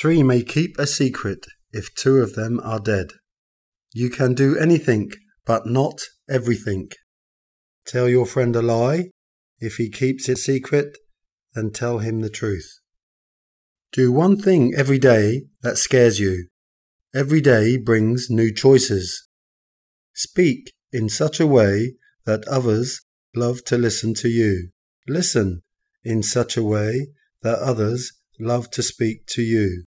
Three may keep a secret if two of them are dead. You can do anything, but not everything. Tell your friend a lie. If he keeps it secret, then tell him the truth. Do one thing every day that scares you. Every day brings new choices. Speak in such a way that others love to listen to you. Listen in such a way that others love to speak to you.